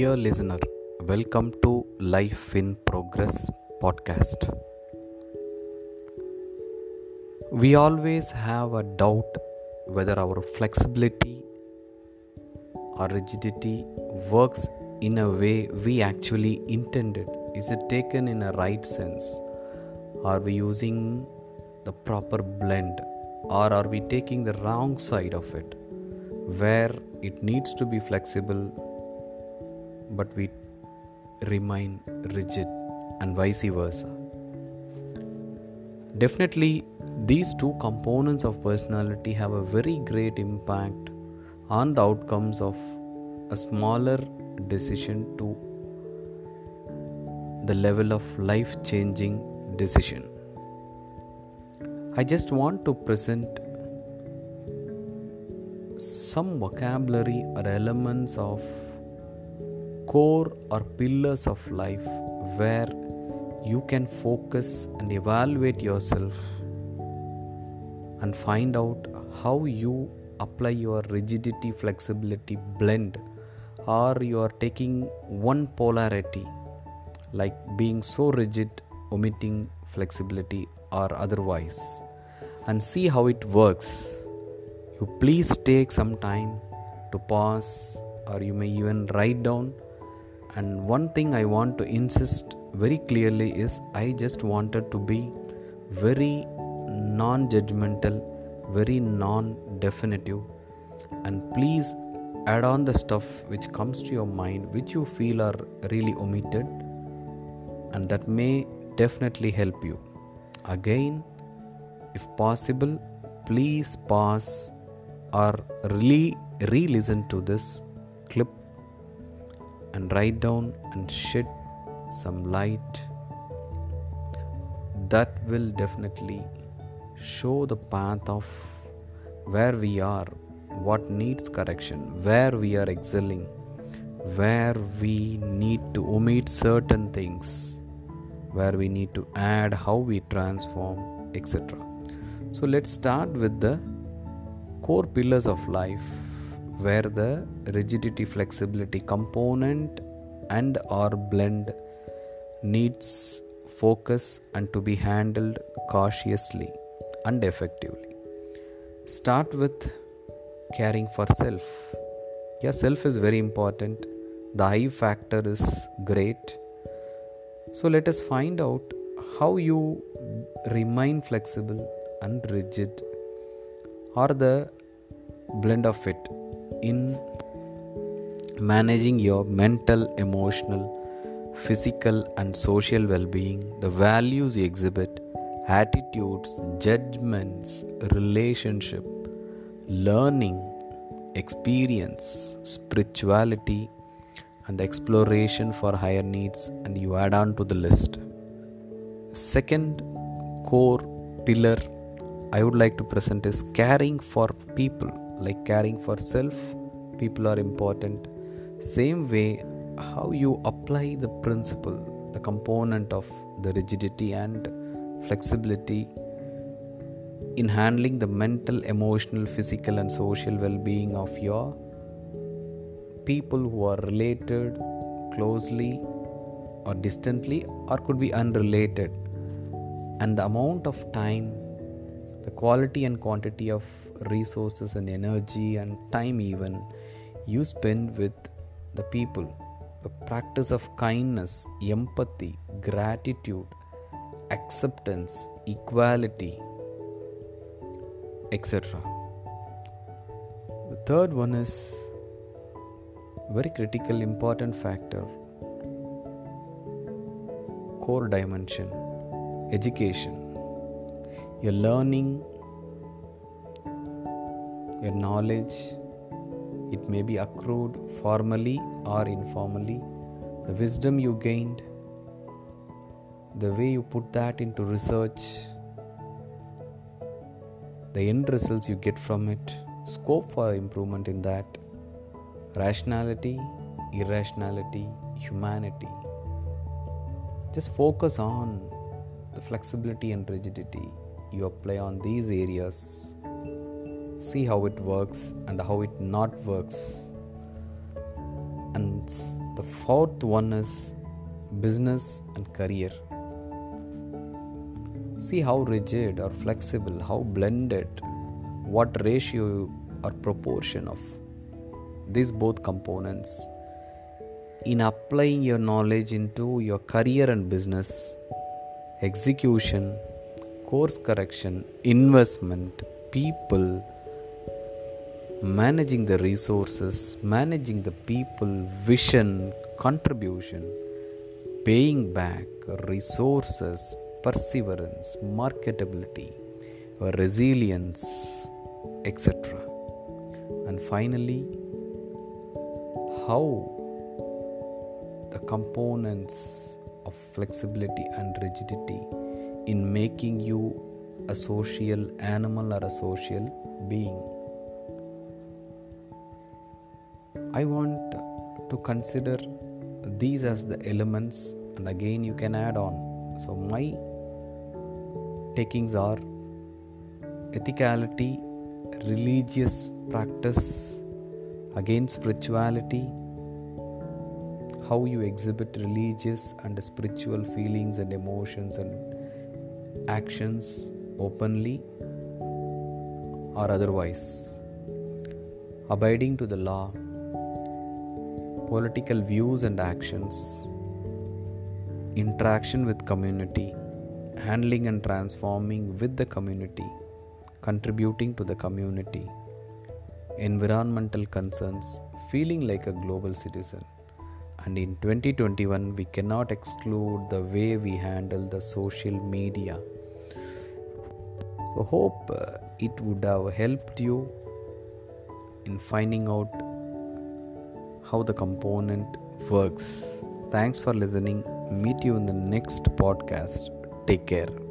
Dear listener, welcome to Life in Progress podcast. We always have a doubt whether our flexibility or rigidity works in a way we actually intended. Is it taken in a right sense? Are we using the proper blend or are we taking the wrong side of it where it needs to be flexible but we remain rigid and vice versa. Definitely these two components of personality have a very great impact on the outcomes of a smaller decision to the level of life changing decision. I just want to present some vocabulary or elements of core or pillars of life where you can focus and evaluate yourself and find out how you apply your rigidity flexibility blend or you are taking one polarity like being so rigid omitting flexibility or otherwise and see how it works. You please take some time to pause or you may even write down. And one thing I want to insist very clearly is I just wanted to be very non judgmental, very non definitive, and please add on the stuff which comes to your mind which you feel are really omitted and that may definitely help you. Again, if possible, please pause or really re listen to this clip and write down and shed some light that will definitely show the path of where we are, what needs correction, where we are excelling, where we need to omit certain things, where we need to add, how we transform, etc. So let's start with the core pillars of life where the rigidity flexibility component and or blend needs focus and to be handled cautiously and effectively. Start with caring for self. Yeah, self is very important. The I factor is great. So let us find out how you remain flexible and rigid or the blend of it in managing your mental, emotional, physical, and social well being, the values you exhibit, attitudes, judgments, relationship, learning, experience, spirituality, and exploration for higher needs, and you add on to the list. Second core pillar I would like to present is caring for people, like caring for self. People are important. Same way, how you apply the principle, the component of the rigidity and flexibility in handling the mental, emotional, physical, and social well being of your people who are related closely or distantly, or could be unrelated, and the amount of time the quality and quantity of resources and energy and time even you spend with the people. The practice of kindness empathy gratitude acceptance equality etc the third one is very critical important factor core dimension education. Your learning, your knowledge, it may be accrued formally or informally, the wisdom you gained, the way you put that into research, the end results you get from it, scope for improvement in that, rationality, irrationality, humanity. Just focus on the flexibility and rigidity you apply on these areas see how it works and how it not works and The fourth one is business and career. See how rigid or flexible, how blended, what ratio or proportion of these both components in applying your knowledge into your career and business, execution, course correction, investment, people, managing the resources, managing the people, vision, contribution, paying back, resources, perseverance, marketability, resilience, etc. And finally, how the components of flexibility and rigidity in making you a social animal or a social being. I want to consider these as the elements, and again, you can add on. So, my takings are ethicality, religious practice, again, spirituality, how you exhibit religious and spiritual feelings and emotions and actions openly or otherwise, abiding to the law, political views and actions, interaction with community, handling and transforming with the community, contributing to the community, environmental concerns, feeling like a global citizen. And in 2021, we cannot exclude the way we handle the social media. So, hope uh, it would have helped you in finding out how the component works. Thanks for listening. Meet you in the next podcast. Take care.